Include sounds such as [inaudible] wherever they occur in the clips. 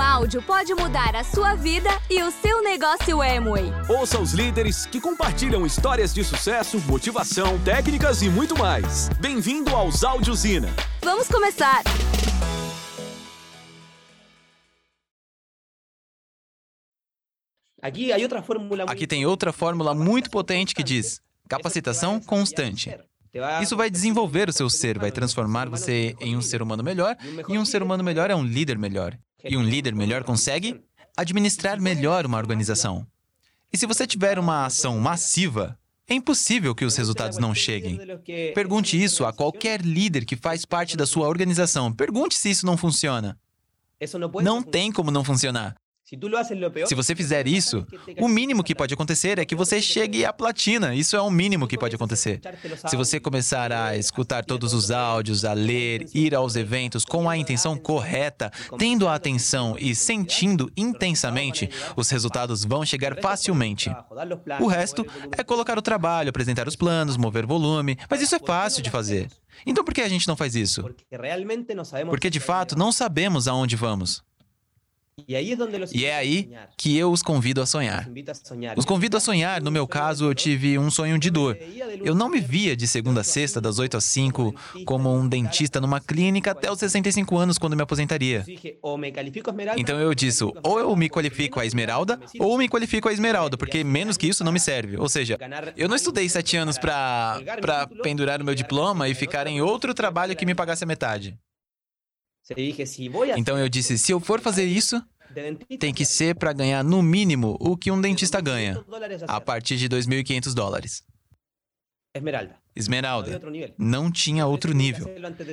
Um áudio pode mudar a sua vida e o seu negócio Amway. Ouça os líderes que compartilham histórias de sucesso, motivação, técnicas e muito mais. Bem-vindo aos Áudios-Ina. Vamos começar! Aqui tem outra fórmula muito potente que diz capacitação constante. Isso vai desenvolver o seu ser, vai transformar você em um ser humano melhor, e um ser humano melhor é um líder melhor. E um líder melhor consegue administrar melhor uma organização. E se você tiver uma ação massiva, é impossível que os resultados não cheguem. Pergunte isso a qualquer líder que faz parte da sua organização. Pergunte se isso não funciona. Não tem como não funcionar. Se você fizer isso, o mínimo que pode acontecer é que você chegue à platina. Isso é o mínimo que pode acontecer. Se você começar a escutar todos os áudios, a ler, ir aos eventos com a intenção correta, tendo a atenção e sentindo intensamente, os resultados vão chegar facilmente. O resto é colocar o trabalho, apresentar os planos, mover volume, mas isso é fácil de fazer. Então por que a gente não faz isso? Porque de fato não sabemos aonde vamos. E é aí que eu os convido a sonhar. Os convido a sonhar, no meu caso, eu tive um sonho de dor. Eu não me via de segunda a sexta, das 8 às 5, como um dentista numa clínica até os 65 anos, quando me aposentaria. Então eu disse: ou eu me qualifico a esmeralda, ou me qualifico a esmeralda, porque menos que isso não me serve. Ou seja, eu não estudei sete anos para pendurar o meu diploma e ficar em outro trabalho que me pagasse a metade. Então eu disse: se eu for fazer isso, tem que ser para ganhar no mínimo o que um dentista ganha, a partir de 2.500 dólares. Esmeralda. Não tinha outro nível.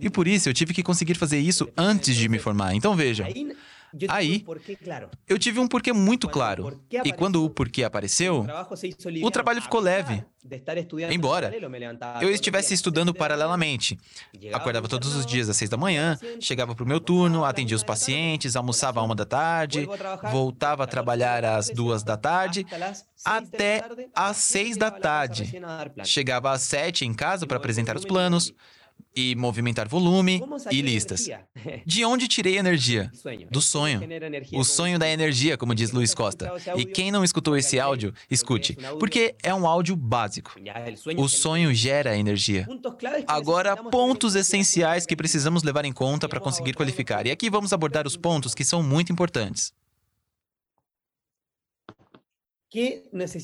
E por isso eu tive que conseguir fazer isso antes de me formar. Então veja. Aí, eu tive um porquê muito claro. E quando o porquê apareceu, o trabalho ficou leve. Embora eu estivesse estudando paralelamente. Acordava todos os dias às seis da manhã, chegava para o meu turno, atendia os pacientes, almoçava à uma da tarde, voltava a trabalhar às duas da tarde, até às seis da tarde. Chegava às sete em casa para apresentar os planos, e movimentar volume e listas. [laughs] De onde tirei energia? Do sonho. O sonho da energia, como diz Luiz Costa. E quem não escutou esse áudio, escute, porque é um áudio básico. O sonho gera energia. Agora, pontos essenciais que precisamos levar em conta para conseguir qualificar. E aqui vamos abordar os pontos que são muito importantes.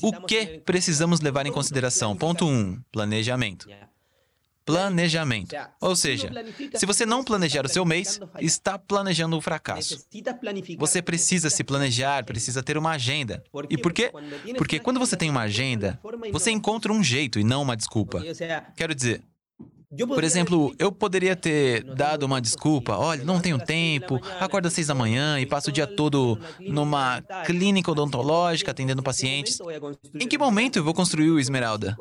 O que precisamos levar em consideração? Ponto 1. Um, planejamento planejamento. Ou seja, se você não planejar o seu mês, está planejando o fracasso. Você precisa se planejar, precisa ter uma agenda. E por quê? Porque quando você tem uma agenda, você encontra um jeito e não uma desculpa. Quero dizer, por exemplo, eu poderia ter dado uma desculpa. Olha, não tenho tempo, acordo às seis da manhã e passo o dia todo numa clínica odontológica atendendo pacientes. Em que momento eu vou construir o Esmeralda?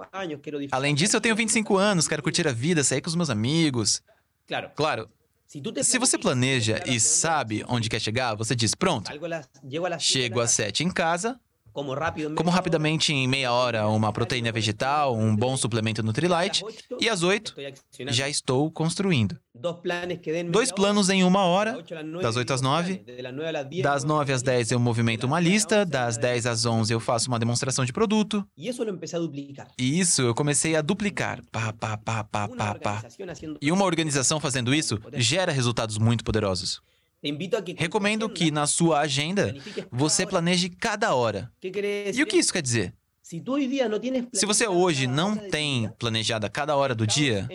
Além disso, eu tenho 25 anos, quero curtir a vida, sair com os meus amigos. Claro, se você planeja e sabe onde quer chegar, você diz: pronto, chego às sete em casa, como rapidamente em meia hora uma proteína vegetal, um bom suplemento Nutrilite, e às oito já estou construindo. Dois planos em uma hora, das 8 às 9. Das 9 às 10 eu movimento uma lista, das 10 às 11 eu faço uma demonstração de produto. E isso eu comecei a duplicar. Pá, pá, pá, pá, pá, pá. E uma organização fazendo isso gera resultados muito poderosos. Recomendo que na sua agenda você planeje cada hora. E o que isso quer dizer? Se você hoje não tem planejada cada hora do dia,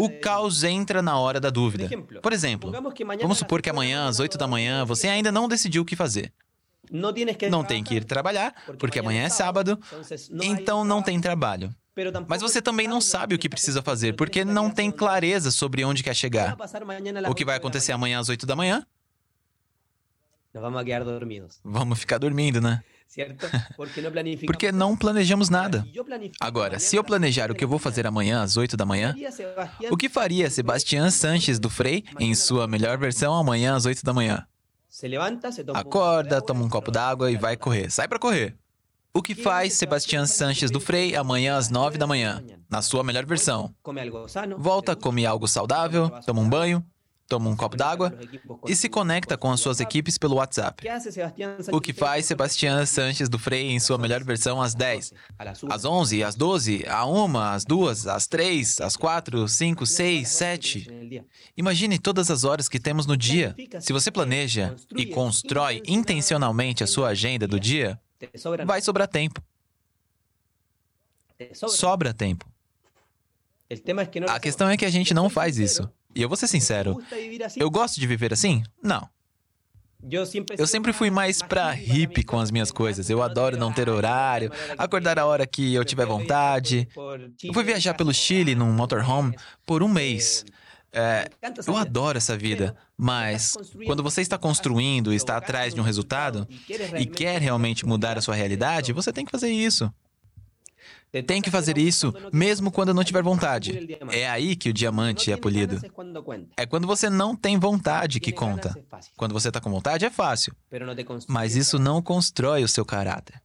o caos entra na hora da dúvida. Por exemplo, vamos supor que amanhã, às 8 da manhã, você ainda não decidiu o que fazer. Não tem que ir trabalhar, porque amanhã é sábado, então não tem trabalho. Mas você também não sabe o que precisa fazer, porque não tem clareza sobre onde quer chegar. O que vai acontecer amanhã às 8 da manhã? Vamos ficar dormindo, né? [laughs] Porque não planejamos nada. Agora, se eu planejar o que eu vou fazer amanhã às 8 da manhã, o que faria Sebastián Sanches do Frei em sua melhor versão amanhã às 8 da manhã? Acorda, toma um copo d'água e vai correr. Sai para correr. O que faz Sebastián Sanches do Frei amanhã às 9 da manhã, na sua melhor versão? Volta, come algo saudável, toma um banho toma um copo d'água e se conecta com as suas equipes pelo WhatsApp. O que faz Sebastián Sanches do Frei em sua melhor versão às 10, às 11, às 12, às 1, às 2, às 3, às 4, 5, 6, 7. Imagine todas as horas que temos no dia. Se você planeja e constrói intencionalmente a sua agenda do dia, vai sobrar tempo. Sobra tempo. A questão é que a gente não faz isso. E eu vou ser sincero, eu gosto de viver assim? Não. Eu sempre fui mais pra hippie com as minhas coisas. Eu adoro não ter horário, acordar a hora que eu tiver vontade. Eu fui viajar pelo Chile num motorhome por um mês. É, eu adoro essa vida, mas quando você está construindo, está atrás de um resultado e quer realmente mudar a sua realidade, você tem que fazer isso. Tem que fazer isso mesmo quando não tiver vontade. É aí que o diamante é polido. É quando você não tem vontade que conta. Quando você está com vontade, é fácil. Mas isso não constrói o seu caráter.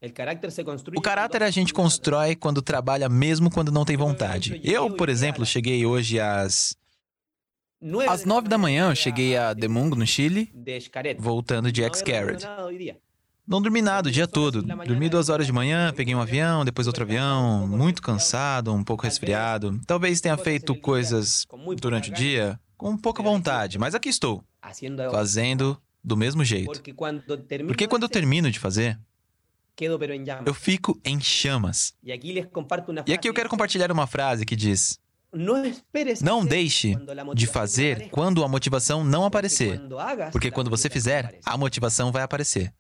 O caráter a gente constrói quando trabalha mesmo quando não tem vontade. Eu, por exemplo, cheguei hoje às. Às nove da manhã, eu cheguei a Demungo, no Chile, voltando de Xcaret. Não dormi nada o dia todo. Dormi duas horas de manhã, peguei um avião, depois outro avião, muito cansado, um pouco resfriado. Talvez tenha feito coisas durante o dia com pouca vontade, mas aqui estou, fazendo do mesmo jeito. Porque quando eu termino de fazer, eu fico em chamas. E aqui eu quero compartilhar uma frase que diz: não deixe de fazer quando a motivação não aparecer, porque quando você fizer, a motivação vai aparecer.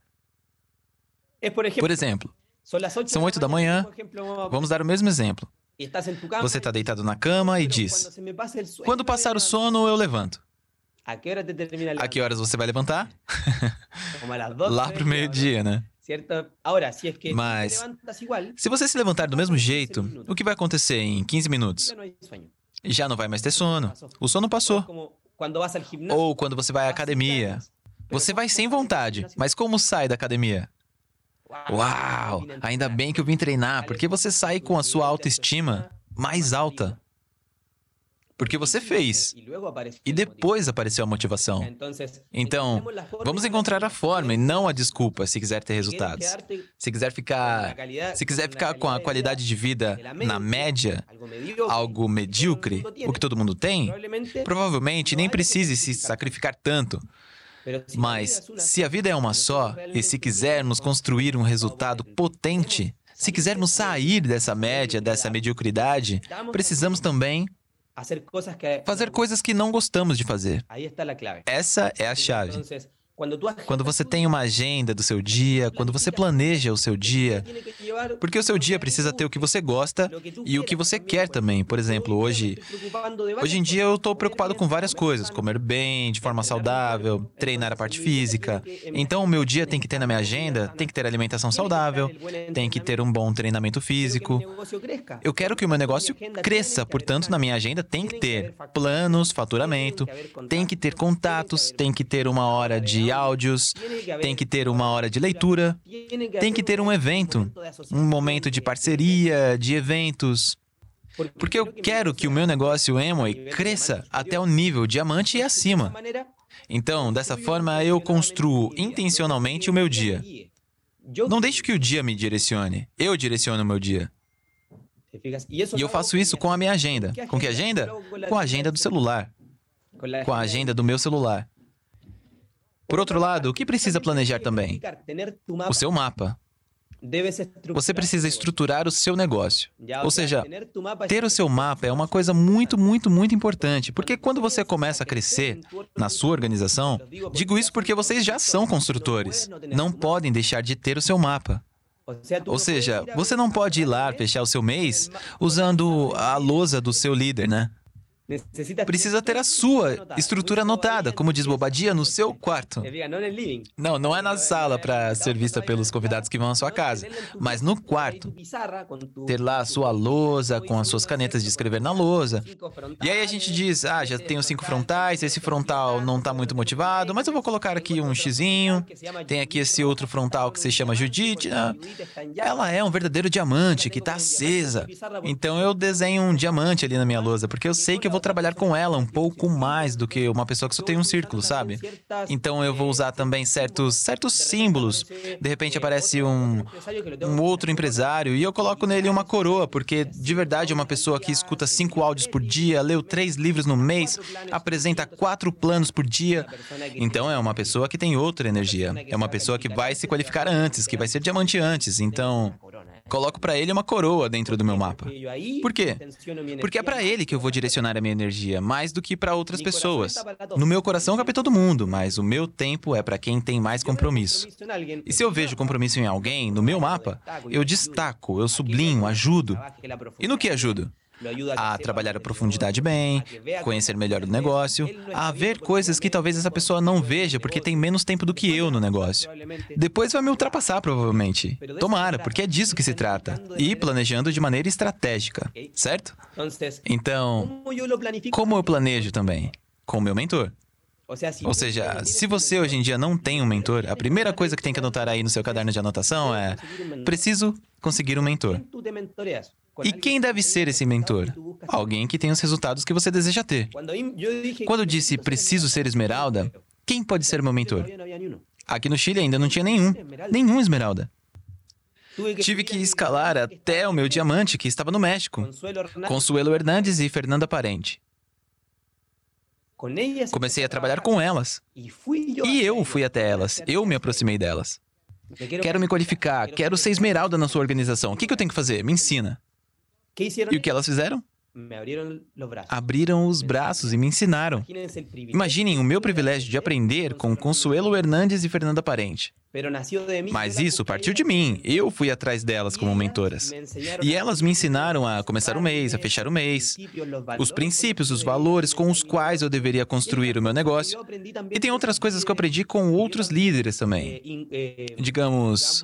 Por exemplo, são oito da manhã, vamos dar o mesmo exemplo. Você está deitado na cama e diz: Quando passar o sono, eu levanto. A que horas você vai levantar? [laughs] Lá para o meio-dia, né? Mas, se você se levantar do mesmo jeito, o que vai acontecer em 15 minutos? Já não vai mais ter sono. O sono passou. Ou quando você vai à academia. Você vai sem vontade, mas como sai da academia? Uau! Ainda bem que eu vim treinar, porque você sai com a sua autoestima mais alta. Porque você fez. E depois apareceu a motivação. Então, vamos encontrar a forma e não a desculpa se quiser ter resultados. Se quiser ficar, se quiser ficar com a qualidade de vida na média, algo medíocre, o que todo mundo tem, provavelmente nem precise se sacrificar tanto. Mas, se a vida é uma só, e se quisermos construir um resultado potente, se quisermos sair dessa média, dessa mediocridade, precisamos também fazer coisas que não gostamos de fazer. Essa é a chave. Quando você tem uma agenda do seu dia, quando você planeja o seu dia, porque o seu dia precisa ter o que você gosta e o que você quer também. Por exemplo, hoje, hoje em dia eu estou preocupado com várias coisas, comer bem, de forma saudável, treinar a parte física. Então, o meu dia tem que ter na minha agenda, tem que ter alimentação saudável, tem que ter um bom treinamento físico. Eu quero que o meu negócio cresça, portanto, na minha agenda tem que ter planos, faturamento, tem que ter contatos, tem que ter uma hora de áudios, tem que ter uma hora de leitura, tem que ter um evento, um momento de parceria, de eventos. Porque eu quero que o meu negócio Amway cresça até o nível diamante e acima. Então, dessa forma, eu construo intencionalmente o meu dia. Não deixe que o dia me direcione. Eu direciono o meu dia. E eu faço isso com a minha agenda. Com que agenda? Com a agenda do celular. Com a agenda do meu celular. Por outro lado, o que precisa planejar também? O seu mapa. Você precisa estruturar o seu negócio. Ou seja, ter o seu mapa é uma coisa muito, muito, muito importante, porque quando você começa a crescer na sua organização, digo isso porque vocês já são construtores, não podem deixar de ter o seu mapa. Ou seja, você não pode ir lá fechar o seu mês usando a lousa do seu líder, né? Precisa ter a sua estrutura anotada, como diz Bobadia, no seu quarto. Não, não é na sala para ser vista pelos convidados que vão à sua casa, mas no quarto. Ter lá a sua lousa, com as suas canetas de escrever na lousa. E aí a gente diz, ah, já tenho cinco frontais, esse frontal não está muito motivado, mas eu vou colocar aqui um xizinho. Tem aqui esse outro frontal que se chama Judite. Né? Ela é um verdadeiro diamante que está acesa. Então eu desenho um diamante ali na minha lousa, porque eu sei que eu vou vou trabalhar com ela um pouco mais do que uma pessoa que só tem um círculo, sabe? Então eu vou usar também certos, certos símbolos. De repente aparece um, um outro empresário e eu coloco nele uma coroa, porque de verdade é uma pessoa que escuta cinco áudios por dia, leu três livros no mês, apresenta quatro planos por dia. Então é uma pessoa que tem outra energia. É uma pessoa que vai se qualificar antes, que vai ser diamante antes. Então coloco para ele uma coroa dentro do meu mapa. Por quê? Porque é para ele que eu vou direcionar a minha energia, mais do que para outras pessoas. No meu coração cabe todo mundo, mas o meu tempo é para quem tem mais compromisso. E se eu vejo compromisso em alguém, no meu mapa, eu destaco, eu sublinho, ajudo. E no que ajudo? A trabalhar a profundidade bem, conhecer melhor o negócio, a ver coisas que talvez essa pessoa não veja porque tem menos tempo do que eu no negócio. Depois vai me ultrapassar, provavelmente. Tomara, porque é disso que se trata. E planejando de maneira estratégica, certo? Então, como eu planejo também? Com o meu mentor. Ou seja, se você hoje em dia não tem um mentor, a primeira coisa que tem que anotar aí no seu caderno de anotação é: preciso conseguir um mentor. E quem deve ser esse mentor? Alguém que tem os resultados que você deseja ter. Quando eu disse preciso ser esmeralda, quem pode ser meu mentor? Aqui no Chile ainda não tinha nenhum, nenhum esmeralda. Tive que escalar até o meu diamante, que estava no México. Consuelo Hernandes e Fernanda Parente. Comecei a trabalhar com elas. E eu fui até elas. Eu me aproximei delas. Quero me qualificar, quero ser esmeralda na sua organização. O que eu tenho que fazer? Me ensina. E o que elas fizeram? Abriram os braços e me ensinaram. Imaginem o meu privilégio de aprender com Consuelo Hernandes e Fernanda Parente. Mas isso partiu de mim. Eu fui atrás delas como mentoras. E elas me ensinaram a começar o mês, a fechar o mês, os princípios, os valores com os quais eu deveria construir o meu negócio. E tem outras coisas que eu aprendi com outros líderes também. Digamos.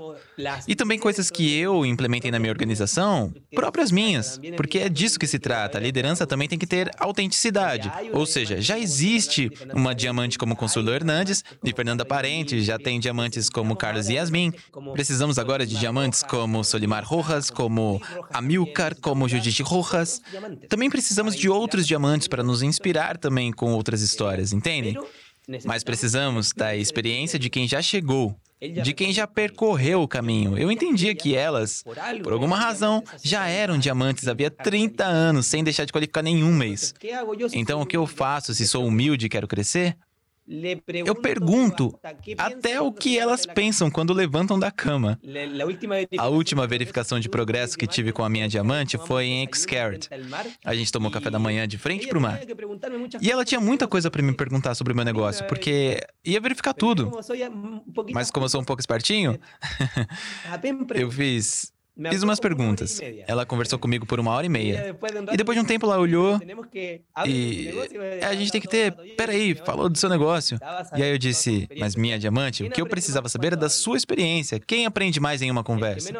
E também coisas que eu implementei na minha organização, próprias minhas. Porque é disso que se trata. A liderança também tem que ter autenticidade. Ou seja, já existe uma diamante como Consuelo Hernandes e Fernanda Parente já tem diamantes como Carlos Yasmin. Precisamos agora de diamantes como Solimar Rojas, como Amilcar, como Judith Rojas. Também precisamos de outros diamantes para nos inspirar também com outras histórias, entendem? Mas precisamos da experiência de quem já chegou, de quem já percorreu o caminho. Eu entendia que elas, por alguma razão, já eram diamantes havia 30 anos, sem deixar de qualificar nenhum mês. Então, o que eu faço se sou humilde e quero crescer? Eu pergunto até o que elas pensam quando levantam da cama. A última verificação de progresso que tive com a minha diamante foi em Xcaret. A gente tomou café da manhã de frente para o mar. E ela tinha muita coisa para me perguntar sobre o meu negócio, porque ia verificar tudo. Mas como eu sou um pouco espertinho, [laughs] [laughs] eu fiz Fiz umas perguntas. Ela conversou comigo por uma hora e meia. E depois de um tempo ela olhou e a gente tem que ter. Peraí, falou do seu negócio. E aí eu disse, mas minha diamante, o que eu precisava saber é da sua experiência. Quem aprende mais em uma conversa?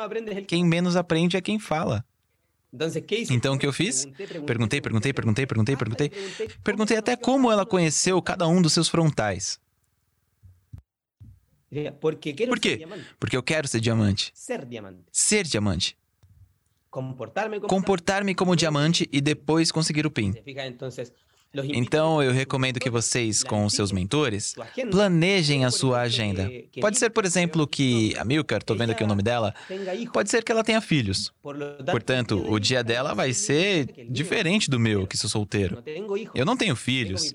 Quem menos aprende é quem fala. Então o que eu fiz? Perguntei, perguntei, perguntei, perguntei, perguntei. Perguntei até como ela conheceu cada um dos seus frontais. Por quê? Porque eu quero ser diamante. Ser diamante. Ser diamante. Comportar-me como diamante e depois conseguir o PIN. Então, eu recomendo que vocês, com seus mentores, planejem a sua agenda. Pode ser, por exemplo, que a Milker, estou vendo aqui o nome dela, pode ser que ela tenha filhos. Portanto, o dia dela vai ser diferente do meu, que sou solteiro. Eu não tenho filhos.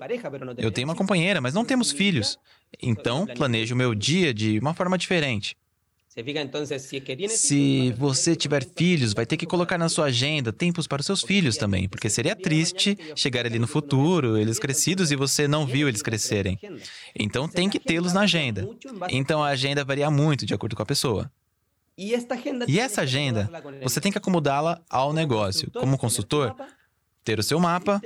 Eu tenho uma companheira, mas não temos filhos. Então, planejo o meu dia de uma forma diferente. Se você tiver filhos, vai ter que colocar na sua agenda tempos para os seus filhos também, porque seria triste chegar ali no futuro, eles crescidos e você não viu eles crescerem. Então tem que tê-los na agenda. Então a agenda varia muito de acordo com a pessoa. E essa agenda, você tem que acomodá-la ao negócio. Como consultor, ter o seu mapa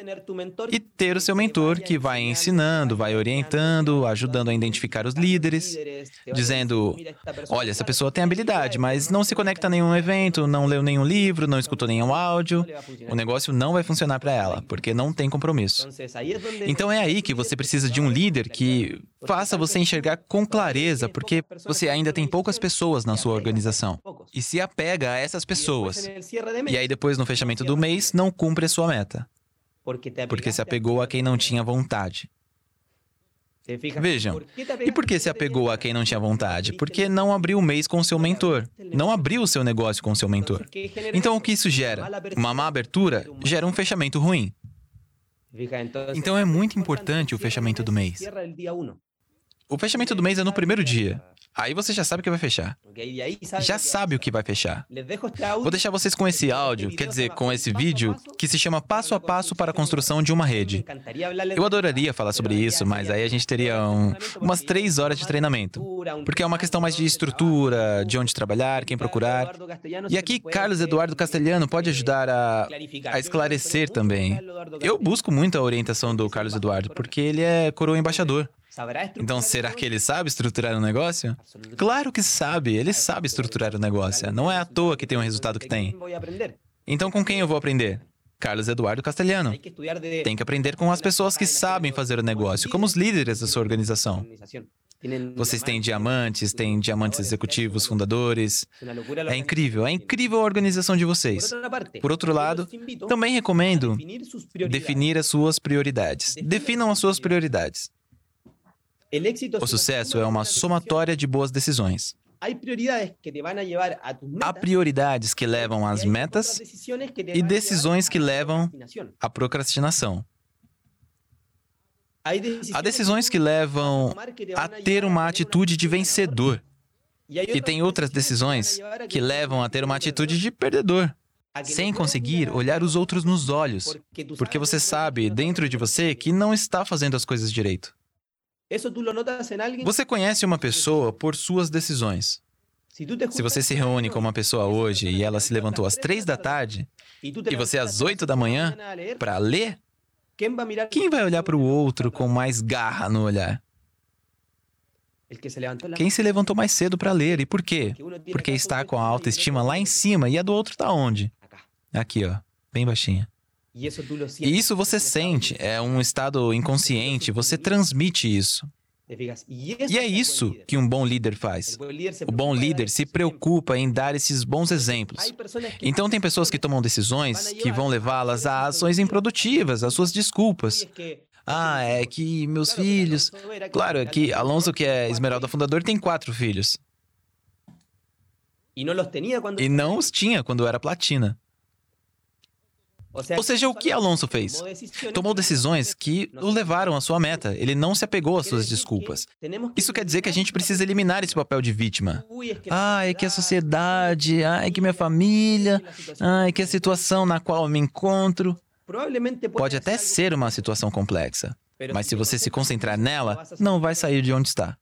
e ter o seu mentor que vai ensinando, vai orientando, ajudando a identificar os líderes, dizendo: olha, essa pessoa tem habilidade, mas não se conecta a nenhum evento, não leu nenhum livro, não escutou nenhum áudio, o negócio não vai funcionar para ela, porque não tem compromisso. Então é aí que você precisa de um líder que faça você enxergar com clareza, porque você ainda tem poucas pessoas na sua organização e se apega a essas pessoas. E aí depois no fechamento do mês não cumpre a sua meta. Porque se apegou a quem não tinha vontade. Vejam, e por que se apegou a quem não tinha vontade? Porque não abriu o mês com seu mentor, não abriu o seu negócio com seu mentor. Então o que isso gera? Uma má abertura gera um fechamento ruim. Então é muito importante o fechamento do mês. O fechamento do mês é no primeiro dia. Aí você já sabe o que vai fechar. Já sabe o que vai fechar. Vou deixar vocês com esse áudio, quer dizer, com esse vídeo, que se chama Passo a Passo para a Construção de uma Rede. Eu adoraria falar sobre isso, mas aí a gente teria um, umas três horas de treinamento. Porque é uma questão mais de estrutura, de onde trabalhar, quem procurar. E aqui, Carlos Eduardo Castelhano pode ajudar a, a esclarecer também. Eu busco muito a orientação do Carlos Eduardo, porque ele é coroa embaixador. Então, será que ele sabe estruturar o um negócio? Claro que sabe, ele sabe estruturar o um negócio. Não é à toa que tem o resultado que tem. Então, com quem eu vou aprender? Carlos Eduardo Castelhano. Tem que aprender com as pessoas que sabem fazer o negócio, como os líderes da sua organização. Vocês têm diamantes, têm diamantes executivos, fundadores. É incrível, é incrível a organização de vocês. Por outro lado, também recomendo definir as suas prioridades. Definam as suas prioridades. O sucesso é uma somatória de boas decisões. Há prioridades que levam às metas e decisões que levam à procrastinação. Há decisões que levam a ter uma atitude de vencedor. E tem outras decisões que levam a ter uma atitude de perdedor, sem conseguir olhar os outros nos olhos, porque você sabe dentro de você que não está fazendo as coisas direito. Você conhece uma pessoa por suas decisões. Se você se reúne com uma pessoa hoje e ela se levantou às três da tarde e você às oito da manhã para ler, quem vai olhar para o outro com mais garra no olhar? Quem se levantou mais cedo para ler. E por quê? Porque está com a autoestima lá em cima e a do outro está onde? Aqui, ó, bem baixinha. E isso você sente, é um estado inconsciente, você transmite isso. E é isso que um bom líder faz. O bom líder se preocupa em dar esses bons exemplos. Então, tem pessoas que tomam decisões que vão levá-las a ações improdutivas, às suas desculpas. Ah, é que meus filhos. Claro, é que Alonso, que é Esmeralda fundador, tem quatro filhos. E não os tinha quando era platina. Ou seja, o que Alonso fez? Tomou decisões que o levaram à sua meta. Ele não se apegou às suas desculpas. Isso quer dizer que a gente precisa eliminar esse papel de vítima. Ah, é que a sociedade, ah, é que minha família, ah, é que a situação na qual eu me encontro. Pode até ser uma situação complexa, mas se você se concentrar nela, não vai sair de onde está.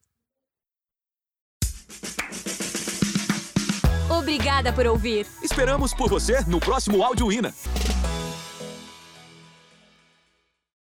Obrigada por ouvir. Esperamos por você no próximo Áudio Ina.